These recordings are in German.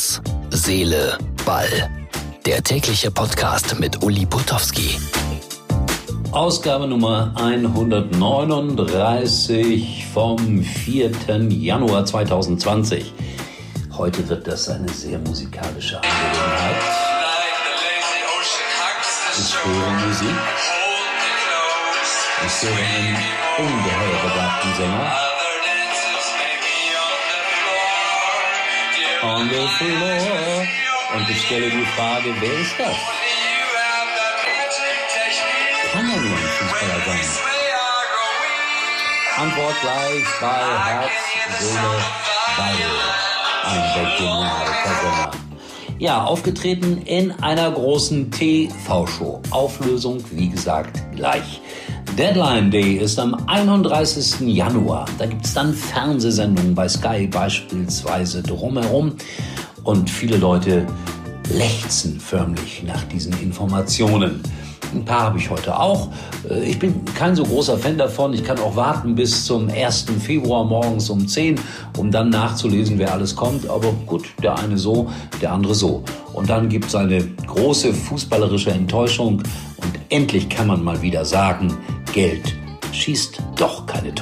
Herz, Seele, Ball. Der tägliche Podcast mit Uli Putowski. Ausgabe Nummer 139 vom 4. Januar 2020. Heute wird das eine sehr musikalische Angelegenheit. Ich höre Musik. Ich höre einen ungeheuer begabten Sänger. On the floor. Und ich stelle die Frage, wer ist das? Kann er nur ein Fußballer sein? Antwort gleich bei Herz, Seele, Ball. Ein weltgenialer Sänger. Ja, aufgetreten in einer großen TV-Show. Auflösung, wie gesagt, gleich. Deadline Day ist am 31. Januar. Da gibt es dann Fernsehsendungen bei Sky beispielsweise drumherum. Und viele Leute lechzen förmlich nach diesen Informationen. Ein paar habe ich heute auch. Äh, ich bin kein so großer Fan davon. Ich kann auch warten bis zum 1. Februar morgens um 10, um dann nachzulesen, wer alles kommt. Aber gut, der eine so, der andere so. Und dann gibt es eine große fußballerische Enttäuschung. Und endlich kann man mal wieder sagen, Geld schießt doch keine Tore.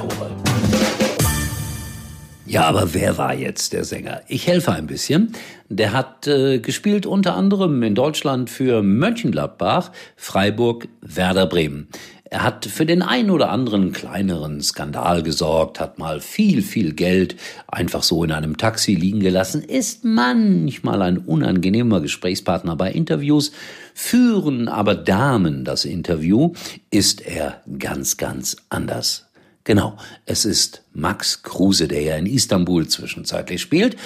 Ja, aber wer war jetzt der Sänger? Ich helfe ein bisschen. Der hat äh, gespielt unter anderem in Deutschland für Mönchengladbach, Freiburg, Werder Bremen. Er hat für den einen oder anderen kleineren Skandal gesorgt, hat mal viel, viel Geld einfach so in einem Taxi liegen gelassen, ist manchmal ein unangenehmer Gesprächspartner bei Interviews, führen aber Damen das Interview, ist er ganz, ganz anders. Genau, es ist Max Kruse, der ja in Istanbul zwischenzeitlich spielt.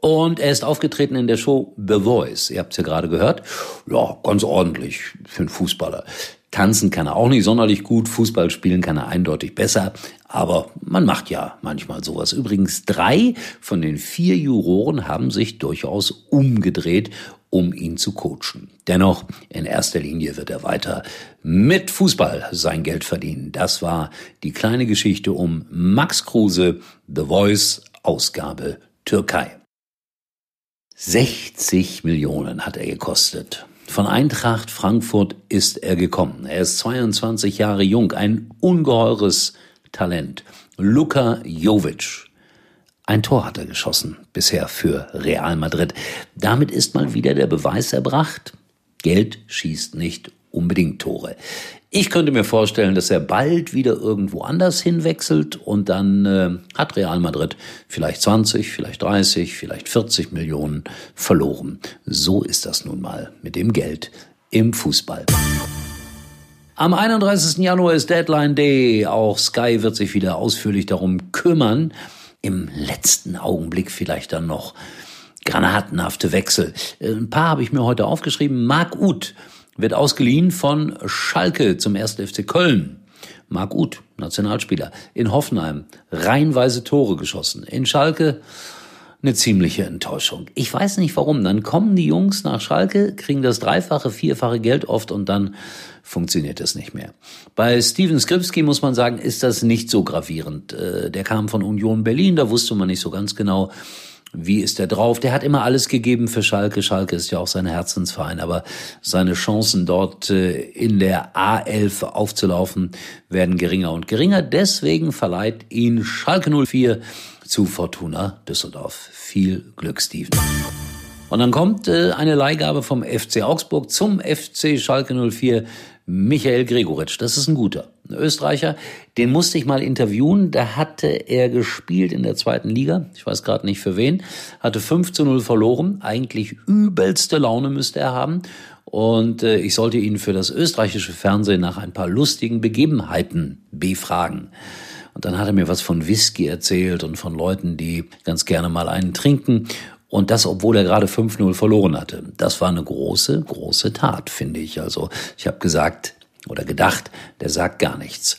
Und er ist aufgetreten in der Show The Voice. Ihr habt es ja gerade gehört. Ja, ganz ordentlich für einen Fußballer. Tanzen kann er auch nicht sonderlich gut, Fußball spielen kann er eindeutig besser, aber man macht ja manchmal sowas. Übrigens, drei von den vier Juroren haben sich durchaus umgedreht, um ihn zu coachen. Dennoch, in erster Linie wird er weiter mit Fußball sein Geld verdienen. Das war die kleine Geschichte um Max Kruse, The Voice, Ausgabe Türkei. 60 Millionen hat er gekostet. Von Eintracht Frankfurt ist er gekommen. Er ist 22 Jahre jung, ein ungeheures Talent. Luka Jovic. Ein Tor hat er geschossen bisher für Real Madrid. Damit ist mal wieder der Beweis erbracht. Geld schießt nicht unbedingt Tore. Ich könnte mir vorstellen, dass er bald wieder irgendwo anders hinwechselt und dann äh, hat Real Madrid vielleicht 20, vielleicht 30, vielleicht 40 Millionen verloren. So ist das nun mal mit dem Geld im Fußball. Am 31. Januar ist Deadline Day. Auch Sky wird sich wieder ausführlich darum kümmern. Im letzten Augenblick vielleicht dann noch granatenhafte Wechsel. Ein paar habe ich mir heute aufgeschrieben. Marc Uth wird ausgeliehen von Schalke zum 1. FC Köln. Marc Uth, Nationalspieler. In Hoffenheim reihenweise Tore geschossen. In Schalke eine ziemliche Enttäuschung. Ich weiß nicht warum. Dann kommen die Jungs nach Schalke, kriegen das dreifache, vierfache Geld oft und dann funktioniert es nicht mehr. Bei Steven Skripski muss man sagen, ist das nicht so gravierend. Äh, der kam von Union Berlin, da wusste man nicht so ganz genau, wie ist er drauf? Der hat immer alles gegeben für Schalke. Schalke ist ja auch sein Herzensverein, aber seine Chancen dort äh, in der A11 aufzulaufen werden geringer und geringer. Deswegen verleiht ihn Schalke 04 zu Fortuna Düsseldorf. Viel Glück, Steven. Und dann kommt äh, eine Leihgabe vom FC Augsburg zum FC Schalke 04 Michael Gregoritsch, das ist ein guter. Österreicher, den musste ich mal interviewen. Da hatte er gespielt in der zweiten Liga. Ich weiß gerade nicht für wen. Hatte 5 zu 0 verloren. Eigentlich übelste Laune müsste er haben. Und äh, ich sollte ihn für das österreichische Fernsehen nach ein paar lustigen Begebenheiten befragen. Und dann hat er mir was von Whisky erzählt und von Leuten, die ganz gerne mal einen trinken. Und das, obwohl er gerade 5-0 verloren hatte. Das war eine große, große Tat, finde ich. Also ich habe gesagt oder gedacht, der sagt gar nichts.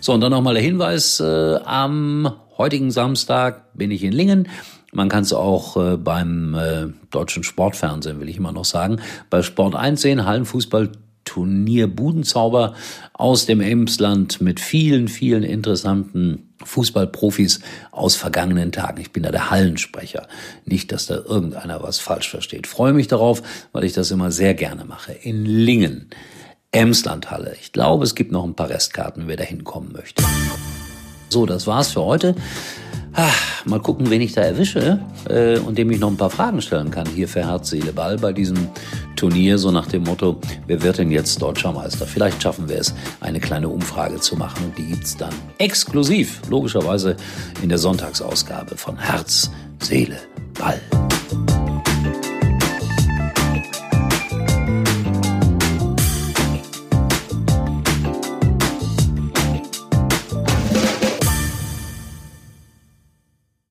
So, und dann nochmal der Hinweis, äh, am heutigen Samstag bin ich in Lingen. Man kann es auch äh, beim äh, deutschen Sportfernsehen, will ich immer noch sagen, bei Sport 1 sehen, Hallenfußball Turnier Budenzauber aus dem Emsland mit vielen, vielen interessanten Fußballprofis aus vergangenen Tagen. Ich bin da der Hallensprecher. Nicht, dass da irgendeiner was falsch versteht. Freue mich darauf, weil ich das immer sehr gerne mache. In Lingen, Emslandhalle. Ich glaube, es gibt noch ein paar Restkarten, wer da hinkommen möchte. So, das war's für heute. Ach, mal gucken, wen ich da erwische äh, und dem ich noch ein paar Fragen stellen kann hier für Herz, Seele, Ball bei diesem Turnier, so nach dem Motto, wer wird denn jetzt deutscher Meister? Vielleicht schaffen wir es, eine kleine Umfrage zu machen und die gibt's dann exklusiv, logischerweise in der Sonntagsausgabe von Herz, Seele, Ball.